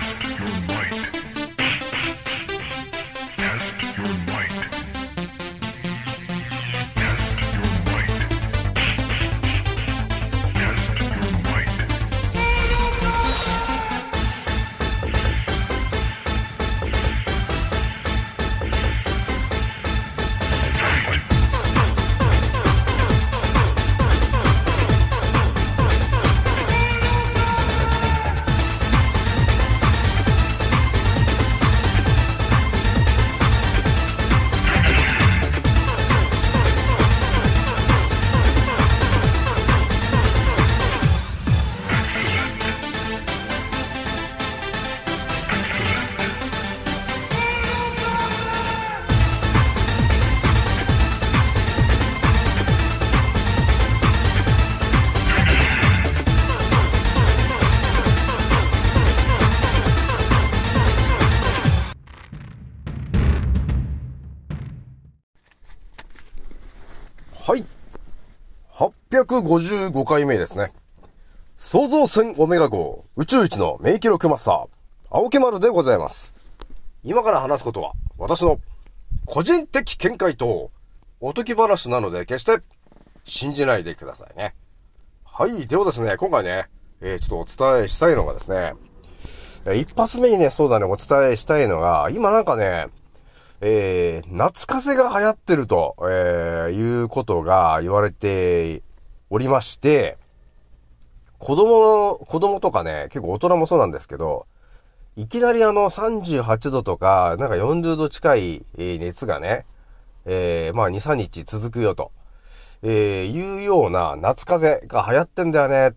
Test your might. 55回目ですね。創造船オメガ号宇宙一の名記録マスター、青木丸でございます。今から話すことは、私の個人的見解とおとき話なので決して信じないでくださいね。はい。ではですね、今回ね、えー、ちょっとお伝えしたいのがですね、え一発目にね、そうだね、お伝えしたいのが、今なんかね、えー、夏風が流行ってると、えー、いうことが言われておりまして、子供、子供とかね、結構大人もそうなんですけど、いきなりあの38度とか、なんか40度近い熱がね、えー、まあ2、3日続くよと、えー、いうような夏風邪が流行ってんだよね。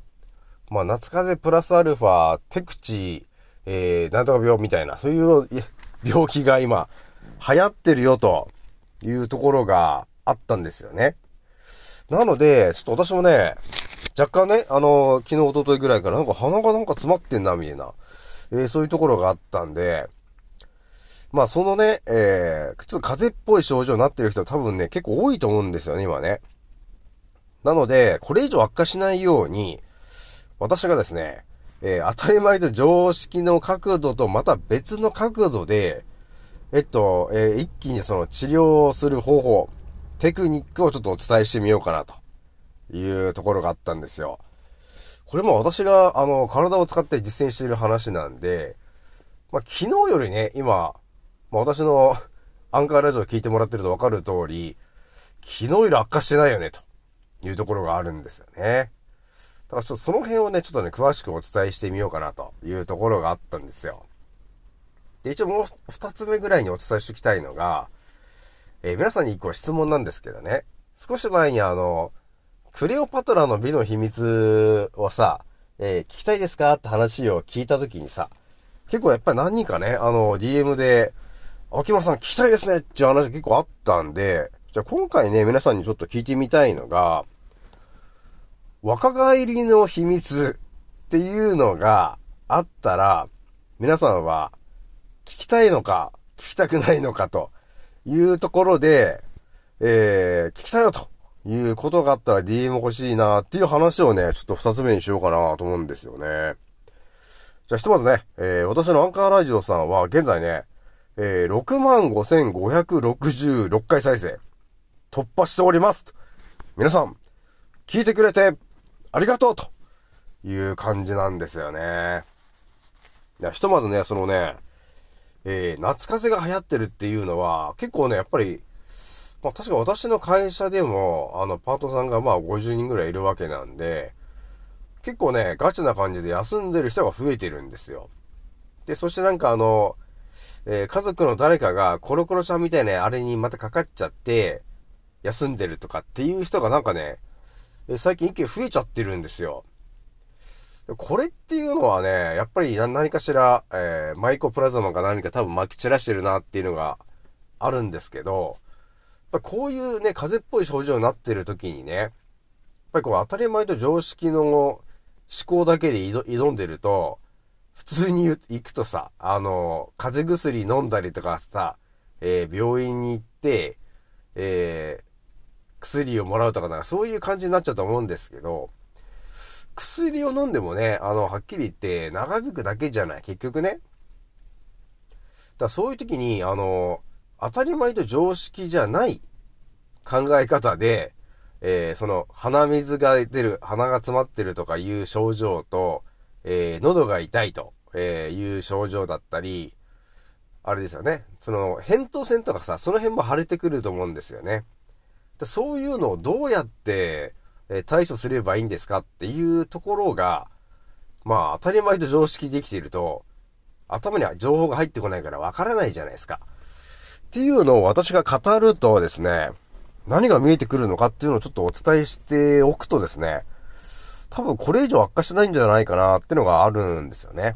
まあ夏風邪プラスアルファ、手口、えー、なんとか病みたいな、そういう病気が今流行ってるよというところがあったんですよね。なので、ちょっと私もね、若干ね、あの、昨日、一昨日ぐらいからなんか鼻がなんか詰まってんな、みたいな、えー、そういうところがあったんで、まあそのね、えー、ちょっと風邪っぽい症状になってる人多分ね、結構多いと思うんですよね、今ね。なので、これ以上悪化しないように、私がですね、えー、当たり前と常識の角度とまた別の角度で、えっと、えー、一気にその治療する方法、テクニックをちょっとお伝えしてみようかなというところがあったんですよ。これも私が、あの、体を使って実践している話なんで、まあ、昨日よりね、今、まあ、私の アンカーラジオを聞いてもらってるとわかる通り、昨日より悪化してないよね、というところがあるんですよね。だからちょっとその辺をね、ちょっとね、詳しくお伝えしてみようかなというところがあったんですよ。で、一応もう二つ目ぐらいにお伝えしておきたいのが、えー、皆さんに一個質問なんですけどね。少し前にあの、クレオパトラの美の秘密をさ、えー、聞きたいですかって話を聞いたときにさ、結構やっぱり何人かね、あの、DM で、秋山さん聞きたいですねっていう話結構あったんで、じゃあ今回ね、皆さんにちょっと聞いてみたいのが、若返りの秘密っていうのがあったら、皆さんは聞きたいのか、聞きたくないのかというところで、えー、聞きたいよということがあったら DM 欲しいなっていう話をね、ちょっと二つ目にしようかなと思うんですよね。じゃあひとまずね、えー、私のアンカーラジオさんは現在ね、えー、65,566回再生突破しております。皆さん、聞いてくれてありがとうという感じなんですよね。いや、ひとまずね、そのね、えー、夏風邪が流行ってるっていうのは、結構ね、やっぱり、まあ確か私の会社でも、あの、パートさんがまあ50人ぐらいいるわけなんで、結構ね、ガチな感じで休んでる人が増えてるんですよ。で、そしてなんかあの、えー、家族の誰かがコロコロちゃんみたいなあれにまたかかっちゃって、休んでるとかっていう人がなんかね、最近一気に増えちゃってるんですよ。これっていうのはね、やっぱり何かしら、えー、マイコプラズマか何か多分撒き散らしてるなっていうのがあるんですけど、やっぱこういうね、風邪っぽい症状になってる時にね、やっぱりこう当たり前と常識の思考だけで挑んでると、普通に行くとさ、あの、風邪薬飲んだりとかさ、えー、病院に行って、えー、薬をもらうとかなんかそういう感じになっちゃうと思うんですけど、薬を飲んでもね、あの、はっきり言って長引くだけじゃない。結局ね。だそういう時に、あの、当たり前と常識じゃない考え方で、えー、その、鼻水が出る、鼻が詰まってるとかいう症状と、えー、喉が痛いと、えいう症状だったり、あれですよね。その、扁桃腺とかさ、その辺も腫れてくると思うんですよね。そういうのをどうやって、え対処すればいいんですかっていうところが、まあ当たり前と常識できていると、頭には情報が入ってこないからわからないじゃないですか。っていうのを私が語るとですね、何が見えてくるのかっていうのをちょっとお伝えしておくとですね、多分これ以上悪化しないんじゃないかなってのがあるんですよね。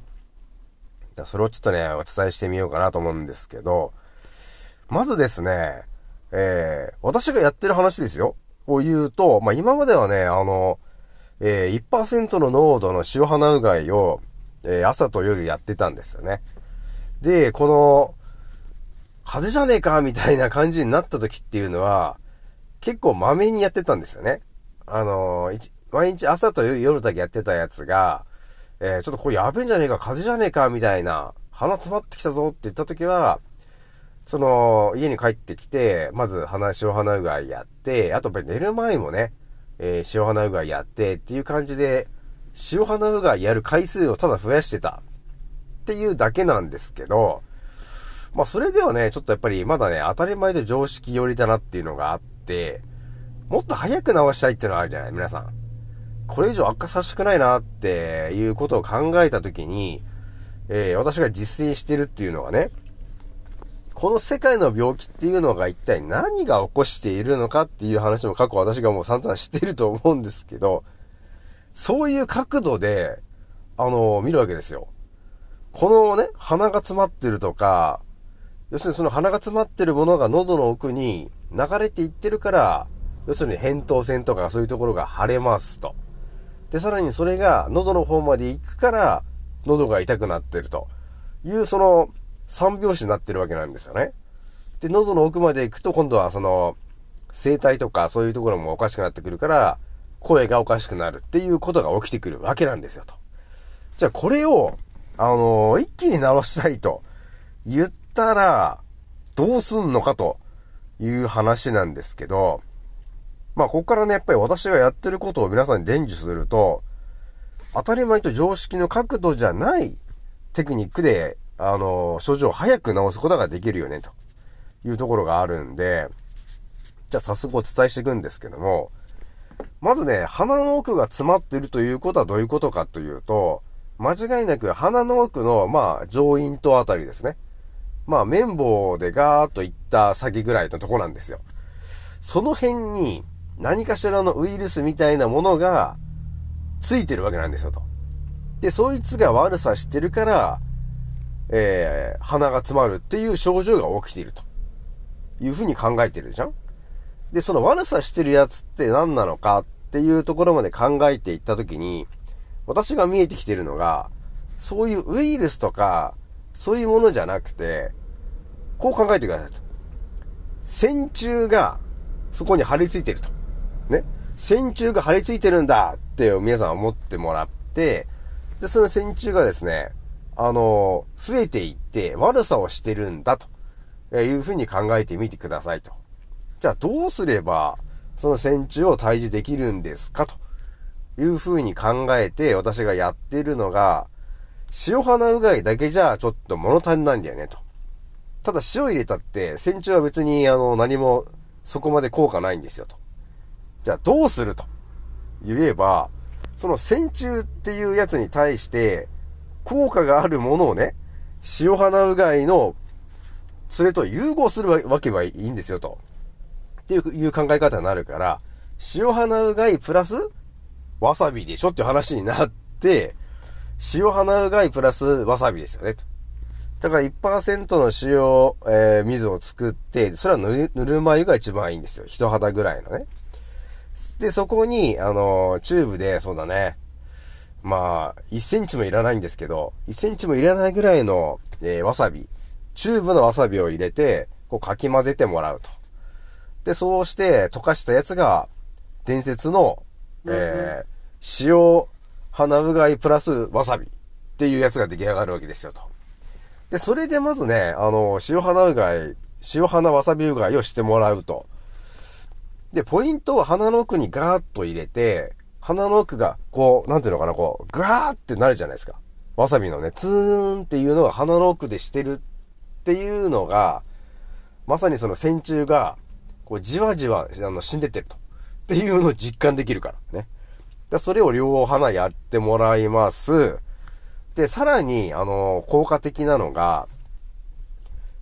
それをちょっとね、お伝えしてみようかなと思うんですけど、まずですね、えー、私がやってる話ですよ。を言うと、まあ、今まではね、あの、えー、1%の濃度の塩花うがいを、えー、朝と夜やってたんですよね。で、この、風邪じゃねえかみたいな感じになった時っていうのは、結構まめにやってたんですよね。あの、毎日朝と夜だけやってたやつが、えー、ちょっとこれやべえんじゃねえか、風邪じゃねえか、みたいな、鼻詰まってきたぞって言った時は、その、家に帰ってきて、まず鼻、塩鼻うがいやって、あと寝る前もね、えー、塩鼻うがいやってっていう感じで、塩鼻うがいやる回数をただ増やしてたっていうだけなんですけど、まあそれではね、ちょっとやっぱりまだね、当たり前で常識寄りだなっていうのがあって、もっと早く直したいっていうのがあるじゃない皆さん。これ以上悪化させたくないなっていうことを考えたときに、えー、私が実践してるっていうのはね、この世界の病気っていうのが一体何が起こしているのかっていう話も過去私がもう散々知ってると思うんですけど、そういう角度で、あの、見るわけですよ。このね、鼻が詰まってるとか、要するにその鼻が詰まってるものが喉の奥に流れていってるから、要するに扁桃腺とかそういうところが腫れますと。で、さらにそれが喉の方まで行くから、喉が痛くなってるという、その三拍子になってるわけなんですよね。で、喉の奥まで行くと今度はその、声帯とかそういうところもおかしくなってくるから、声がおかしくなるっていうことが起きてくるわけなんですよと。じゃあこれを、あのー、一気に直したいと言ったら、どうすんのかという話なんですけど、まあ、ここからね、やっぱり私がやってることを皆さんに伝授すると、当たり前と常識の角度じゃないテクニックであの、症状を早く治すことができるよね、というところがあるんで、じゃあ早速お伝えしていくんですけども、まずね、鼻の奥が詰まっているということはどういうことかというと、間違いなく鼻の奥の、まあ、上咽頭あたりですね。まあ、綿棒でガーッといった先ぐらいのとこなんですよ。その辺に何かしらのウイルスみたいなものがついてるわけなんですよと。で、そいつが悪さしてるから、えー、鼻が詰まるっていう症状が起きているというふうに考えてるじゃんで、その悪さしてるやつって何なのかっていうところまで考えていったときに、私が見えてきてるのが、そういうウイルスとか、そういうものじゃなくて、こう考えてくださいと。線虫がそこに張り付いてると。ね。線虫が張り付いてるんだって皆さん思ってもらって、で、その線虫がですね、あの、増えていって悪さをしてるんだというふうに考えてみてくださいと。じゃあどうすればその線虫を退治できるんですかというふうに考えて私がやってるのが、塩花うがいだけじゃちょっと物足りないんだよねと。ただ塩入れたって線虫は別にあの何もそこまで効果ないんですよと。じゃあどうすると言えば、その線虫っていうやつに対して効果があるものをね、塩花うがいの、それと融合するわけはいいんですよ、と。っていう考え方になるから、塩花うがいプラス、わさびでしょっていう話になって、塩花うがいプラスわさびですよね、と。だから1%の塩、えー、水を作って、それはぬるま湯が一番いいんですよ。人肌ぐらいのね。で、そこに、あのー、チューブで、そうだね、まあ、1センチもいらないんですけど、1センチもいらないぐらいの、えー、わさび、チューブのわさびを入れて、こうかき混ぜてもらうと。で、そうして溶かしたやつが、伝説の、えー、塩鼻うがいプラスわさびっていうやつが出来上がるわけですよと。で、それでまずね、あの、塩鼻うがい、塩鼻わさびうがいをしてもらうと。で、ポイントを鼻の奥にガーッと入れて、鼻の奥が、こう、なんていうのかな、こう、ガーってなるじゃないですか。わさびのね、ツーンっていうのが鼻の奥でしてるっていうのが、まさにその線虫が、こう、じわじわ、あの、死んでってると。っていうのを実感できるからね。でそれを両鼻やってもらいます。で、さらに、あの、効果的なのが、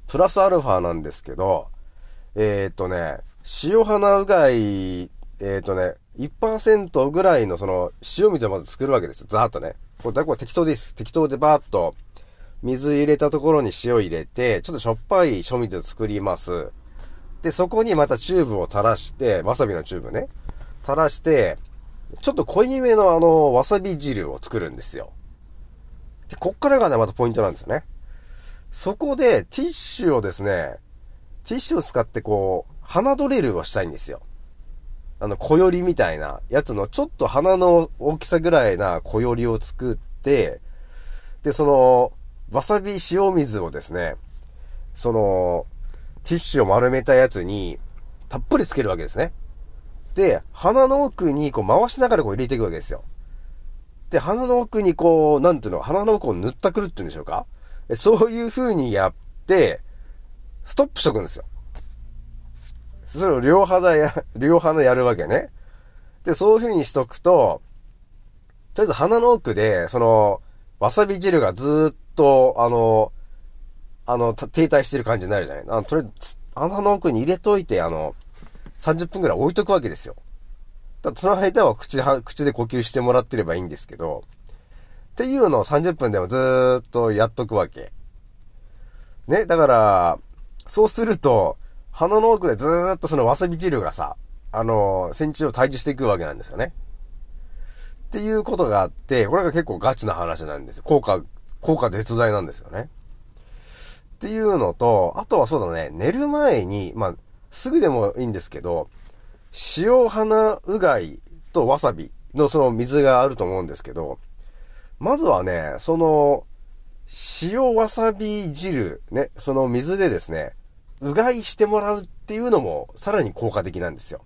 プラスアルファなんですけど、えー、っとね、塩花うがい、えー、っとね、1%ぐらいのその塩水をまず作るわけですよザーッとね。これ、だこれ適当です。適当でバーッと水入れたところに塩入れて、ちょっとしょっぱい塩水を作ります。で、そこにまたチューブを垂らして、わさびのチューブね。垂らして、ちょっと濃いめのあの、わさび汁を作るんですよ。で、こっからがね、またポイントなんですよね。そこで、ティッシュをですね、ティッシュを使ってこう、鼻ドリルをしたいんですよ。あの、小よりみたいなやつの、ちょっと鼻の大きさぐらいな小よりを作って、で、その、わさび塩水をですね、その、ティッシュを丸めたやつに、たっぷりつけるわけですね。で、鼻の奥にこう回しながらこう入れていくわけですよ。で、鼻の奥にこう、なんていうの、鼻の奥を塗ったくるっていうんでしょうかそういう風にやって、ストップしとくんですよ。それを両肌や、両鼻やるわけね。で、そういう風にしとくと、とりあえず鼻の奥で、その、わさび汁がずっと、あの、あの、停滞してる感じになるじゃないあの、とりあえず、鼻の奥に入れといて、あの、30分くらい置いとくわけですよ。だその間は口は、口で呼吸してもらってればいいんですけど、っていうのを30分でもずっとやっとくわけ。ね、だから、そうすると、鼻の奥でずーっとそのわさび汁がさ、あの、線虫を退治していくわけなんですよね。っていうことがあって、これが結構ガチな話なんですよ。効果、効果絶大なんですよね。っていうのと、あとはそうだね、寝る前に、まあ、すぐでもいいんですけど、塩花うがいとわさびのその水があると思うんですけど、まずはね、その、塩わさび汁、ね、その水でですね、うがいしてもらうっていうのもさらに効果的なんですよ。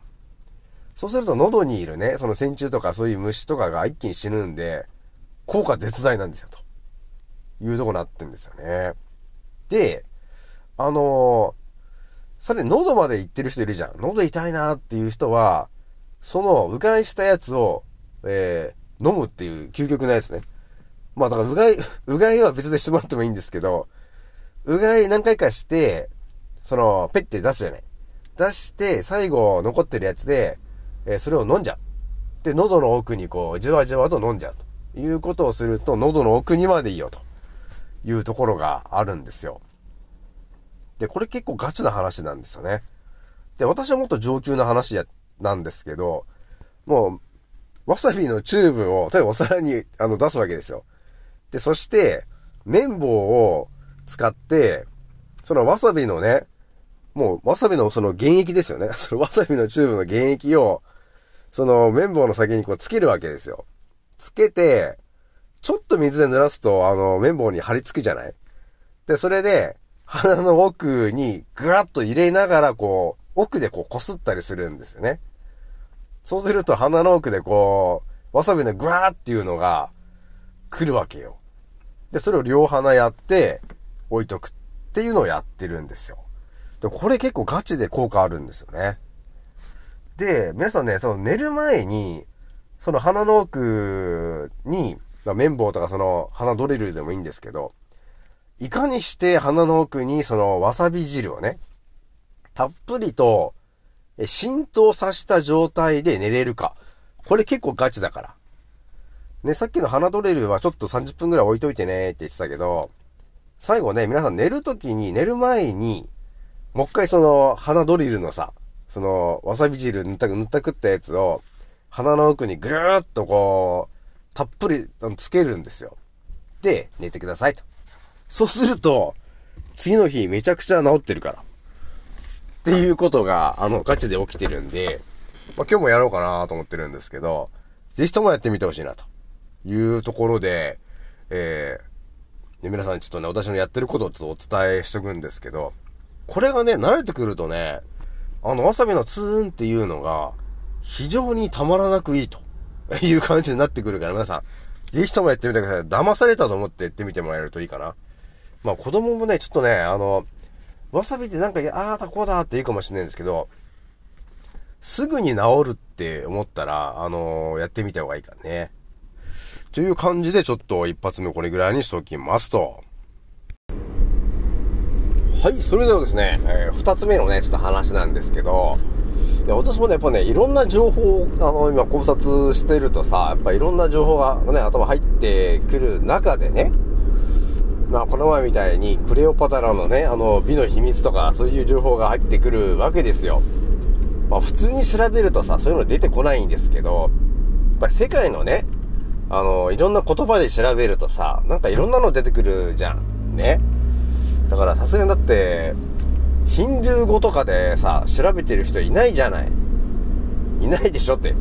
そうすると喉にいるね、その線虫とかそういう虫とかが一気に死ぬんで、効果絶大なんですよ、というとこになってんですよね。で、あのさらに喉まで行ってる人いるじゃん。喉痛いなっていう人は、その、うがいしたやつを、えー、飲むっていう究極のやつね。まあだから、うがい、うがいは別でしてもらってもいいんですけど、うがい何回かして、その、ペッて出すじゃない。出して、最後残ってるやつで、えー、それを飲んじゃう。で、喉の奥にこう、じわじわと飲んじゃうということをすると、喉の奥にまでいいよというところがあるんですよ。で、これ結構ガチな話なんですよね。で、私はもっと上級な話や、なんですけど、もう、わさびのチューブを、例えばお皿にあの出すわけですよ。で、そして、綿棒を使って、そのわさびのね、もうわさびのその原液ですよね。そのわさびのチューブの原液を、その綿棒の先にこうつけるわけですよ。つけて、ちょっと水で濡らすと、あの、綿棒に貼り付くじゃない？で、それで、鼻の奥にぐわっと入れながら、こう、奥でこう擦ったりするんですよね。そうすると鼻の奥でこう、わさびのぐわーっていうのが来るわけよ。で、それを両鼻やって置いとくっていうのをやってるんですよ。で、これ結構ガチで効果あるんですよね。で、皆さんね、その寝る前に、その鼻の奥に、ま、綿棒とかその鼻ドリルでもいいんですけど、いかにして鼻の奥にそのわさび汁をね、たっぷりと浸透させた状態で寝れるか。これ結構ガチだから。ね、さっきの鼻ドリルはちょっと30分くらい置いといてねって言ってたけど、最後ね、皆さん寝るときに、寝る前に、もう一回その鼻ドリルのさ、そのわさび汁塗った塗ったくったやつを鼻の奥にぐるーっとこう、たっぷりつけるんですよ。で、寝てくださいと。そうすると、次の日めちゃくちゃ治ってるから。っていうことが、あの、ガチで起きてるんで、まあ、今日もやろうかなと思ってるんですけど、ぜひともやってみてほしいなというところで、えー、で皆さんちょっとね、私のやってることをちょっとお伝えしとくんですけど、これがね、慣れてくるとね、あの、わさびのツーンっていうのが、非常にたまらなくいいと いう感じになってくるから、皆さん、ぜひともやってみてください。騙されたと思ってやってみてもらえるといいかな。まあ子供もね、ちょっとね、あの、わさびってなんか、ああだこうだっていいかもしれないんですけど、すぐに治るって思ったら、あのー、やってみた方がいいからね。という感じで、ちょっと一発目これぐらいにしておきますと。はい、それではですね、えー、つ目のね、ちょっと話なんですけど、いや私もね、やっぱね、いろんな情報を、あの、今考察してるとさ、やっぱいろんな情報がね、頭入ってくる中でね、まあ、この前みたいに、クレオパタラのね、あの、美の秘密とか、そういう情報が入ってくるわけですよ。まあ、普通に調べるとさ、そういうの出てこないんですけど、やっぱり世界のね、あの、いろんな言葉で調べるとさ、なんかいろんなの出てくるじゃん。ね。だからさすがにだって、ヒンドゥー語とかでさ、調べてる人いないじゃない。いないでしょって。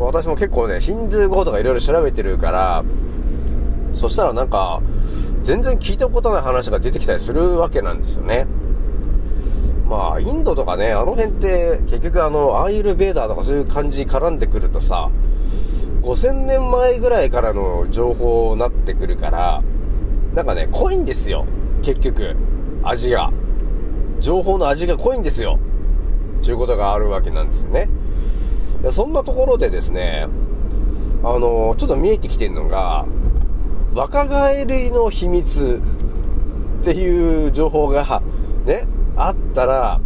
私も結構ね、ヒンドゥー語とかいろいろ調べてるから、そしたらなんか、全然聞いたことない話が出てきたりするわけなんですよね。まあ、インドとかね、あの辺って、結局あの、アーユルベーダーとかそういう感じに絡んでくるとさ、5000年前ぐらいからの情報になってくるから、なんかね、濃いんですよ。結局、味が。情報の味が濃いんですよ。ということがあるわけなんですよね。でそんなところでですね、あのちょっと見えてきてるのが、若返りの秘密っていう情報が、ね、あったら、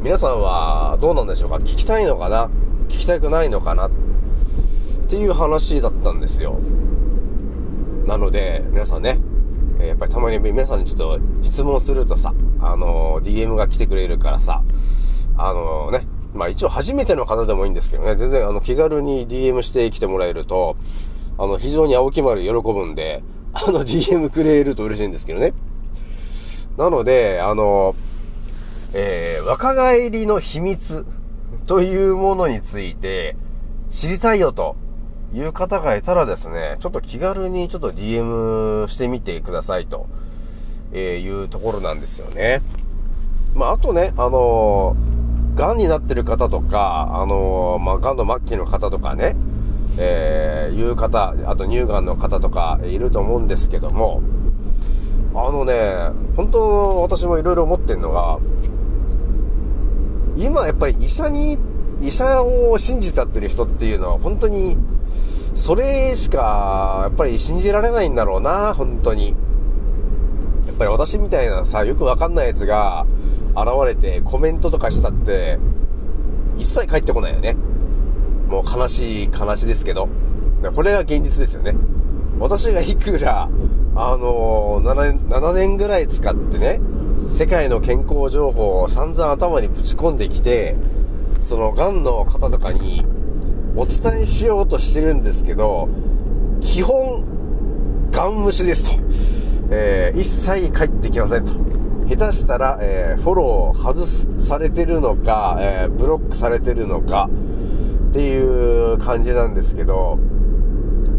皆さんはどうなんでしょうか？聞きたいのかな？聞きたくないのかな？っていう話だったんですよ。なので、皆さんね、やっぱりたまに皆さんにちょっと質問するとさ、あの、DM が来てくれるからさ、あの、ね、まあ一応初めての方でもいいんですけどね、全然あの気軽に DM してきてもらえると、あの、非常に青木丸喜ぶんで、あの DM くれると嬉しいんですけどね。なので、あの、えー、若返りの秘密というものについて知りたいよという方がいたらですね、ちょっと気軽にちょっと DM してみてくださいと、えいうところなんですよね。まあ、あとね、あの、癌になってる方とか、あの、まあ、癌の末期の方とかね、えー、いう方、あと乳がんの方とかいると思うんですけども、あのね、本当私もいろいろ思ってんのが、今やっぱり医者に、医者を信じちゃってる人っていうのは本当にそれしか、やっぱり信じられないんだろうな、本当に。やっぱり私みたいなさ、よくわかんないやつが現れてコメントとかしたって、一切返ってこないよね。もう悲しい、悲しいですけど。これが現実ですよね。私がいくら、あのー、7, 7年ぐらい使ってね、世界の健康情報を散々頭にぶち込んできて、その、癌の方とかに、お伝えしようとしてるんですけど、基本、ガン無視ですと。えー、一切帰ってきませんと。下手したら、えー、フォロー外されてるのか、えー、ブロックされてるのか、っていう感じなんですけど、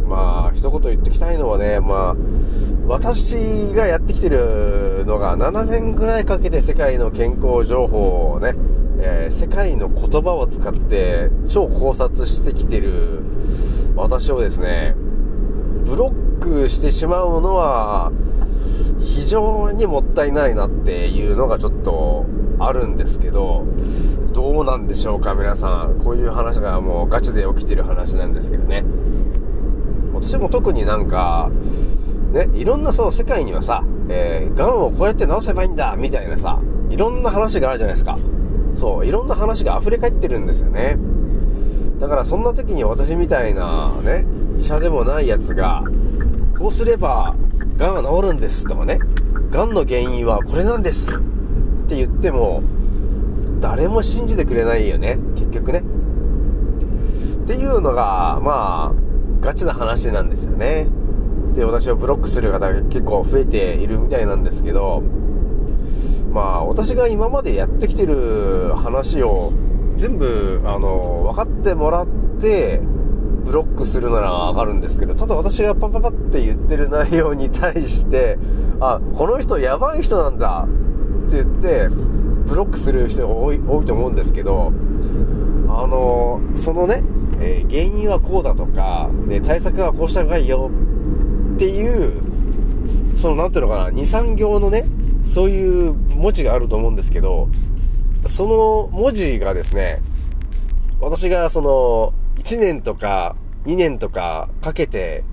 まあ、一言言ってきたいのはね、まあ、私がやってきてるのが7年ぐらいかけて世界の健康情報をね、えー、世界の言葉を使って超考察してきてる私をですね、ブロックしてしまうのは非常にもったいないなっていうのがちょっとあるんですけど、どうなんでしょうか皆さん。こういう話がもうガチで起きてる話なんですけどね。私も特になんか、ね、いろんなそう世界にはさ、えー、癌をこうやって治せばいいんだみたいなさ、いろんな話があるじゃないですか。そう、いろんな話が溢れ返ってるんですよね。だからそんな時に私みたいなね、医者でもないやつが、こうすれば、癌が治るんですとかね、癌の原因はこれなんですって言っても、誰も信じてくれないよね、結局ね。っていうのが、まあ、ガチな話なんですよね。で、私をブロックする方が結構増えているみたいなんですけど、まあ、私が今までやってきてる話を全部、あの、分かってもらって、ブロックするならわかるんですけど、ただ私がパパパって言ってる内容に対して、あ、この人やばい人なんだって言って、ブロックする人が多い多いと思うんですけど、あのそのね、えー、原因はこうだとか、で、対策はこうした方がいいよっていう、その、なんていうのかな、2、3行のね、そういう文字があると思うんですけど、その文字がですね、私がその、1年とか2年とかかけて、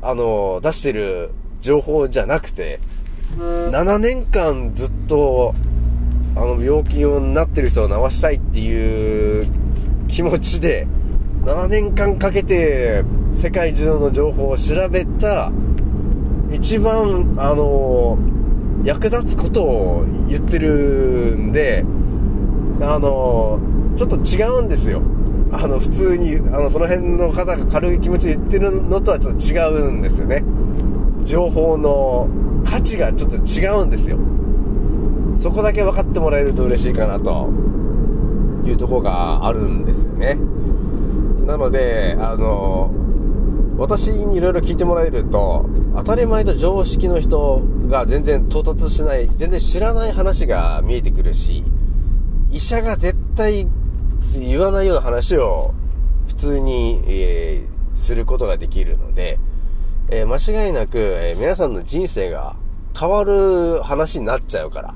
あの、出してる情報じゃなくて、7年間ずっと、あの、病気になってる人を治したいっていう気持ちで、7年間かけて世界中の情報を調べた、一番、あの、役立つことを言ってるんで、あの、ちょっと違うんですよ。あの、普通に、あの、その辺の方が軽い気持ちで言ってるのとはちょっと違うんですよね。情報の価値がちょっと違うんですよ。そこだけ分かってもらえると嬉しいかなというとこがあるんですよね。なので、あの、私にいろいろ聞いてもらえると、当たり前と常識の人が全然到達しない、全然知らない話が見えてくるし、医者が絶対言わないような話を普通に、えー、することができるので、えー、間違いなく、えー、皆さんの人生が変わる話になっちゃうから。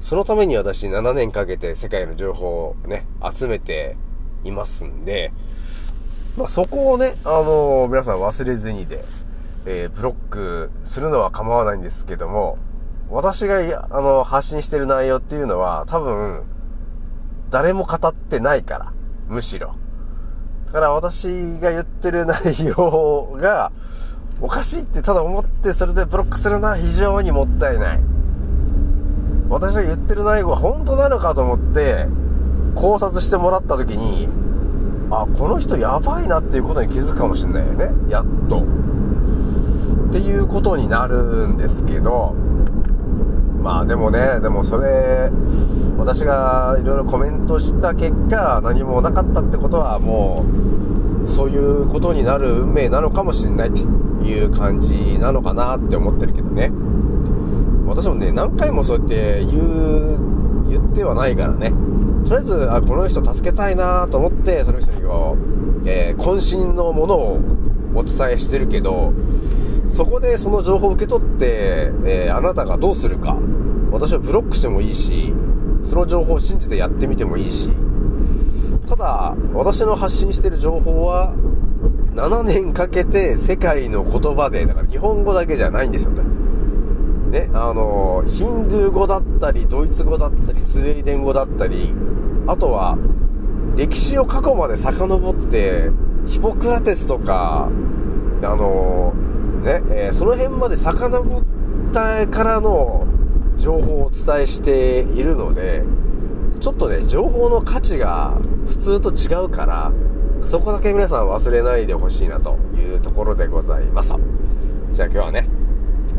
そのために私7年かけて世界の情報をね、集めていますんで、まあ、そこをね、あのー、皆さん忘れずにで、えー、ブロックするのは構わないんですけども、私が、あの、発信してる内容っていうのは、多分、誰も語ってないから。むしろ。だから私が言ってる内容が、おかしいってただ思ってそれでブロックするのは非常にもったいない。私が言ってる内容が本当なのかと思って、考察してもらった時に、あ、この人やばいなっていうことに気づくかもしんないよね。やっと。っていうことになるんですけど、まあでもね、でもそれ、私がいろいろコメントした結果、何もなかったってことはもう、そういうことになる運命なのかもしれないっていう感じなのかなって思ってるけどね。私もね、何回もそうやって言う、言ってはないからね。とりあえず、あ、この人助けたいなと思って、その人にこう、えー、渾身のものをお伝えしてるけど、そこでその情報を受け取って、えー、あなたがどうするか。私はブロックしてもいいし、その情報を信じてやってみてもいいし、ただ、私の発信してる情報は、7年かけて世界の言葉で、だから日本語だけじゃないんですよ、ね、あの、ヒンドゥー語だったり、ドイツ語だったり、スウェーデン語だったり、あとは、歴史を過去まで遡って、ヒポクラテスとか、あのね、えー、その辺まで遡ったからの情報をお伝えしているので、ちょっとね、情報の価値が普通と違うから、そこだけ皆さん忘れないでほしいなというところでございますじゃあ今日はね、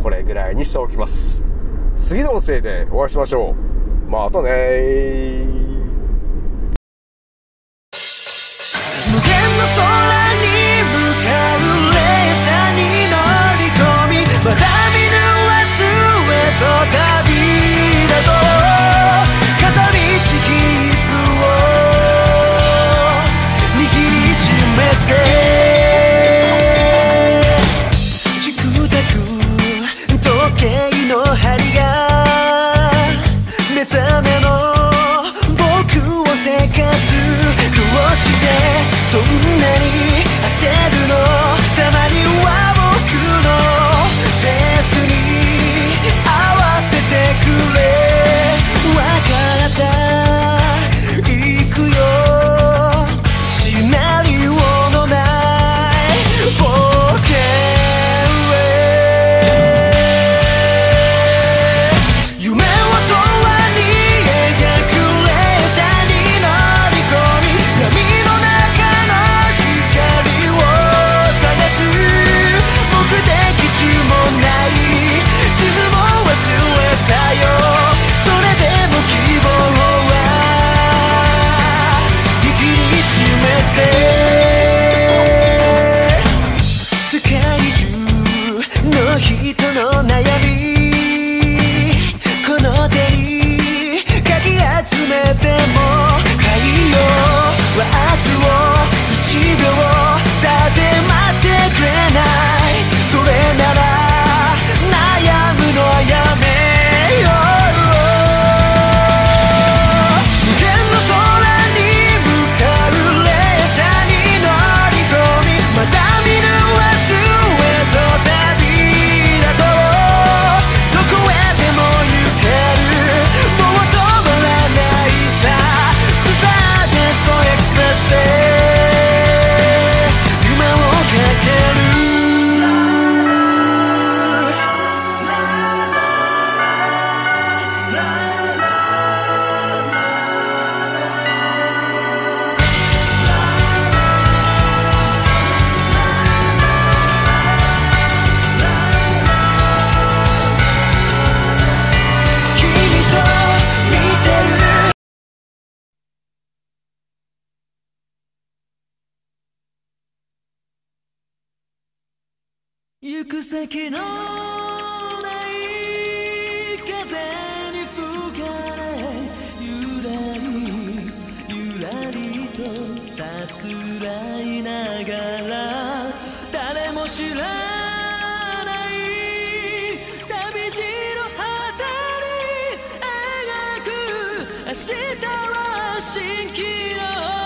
これぐらいにしておきます。次の音声でお会いしましょう。またねく先のない風に吹かれゆらりゆらりとさすらいながら誰も知らない旅路の果てに描く明日は蜃気楼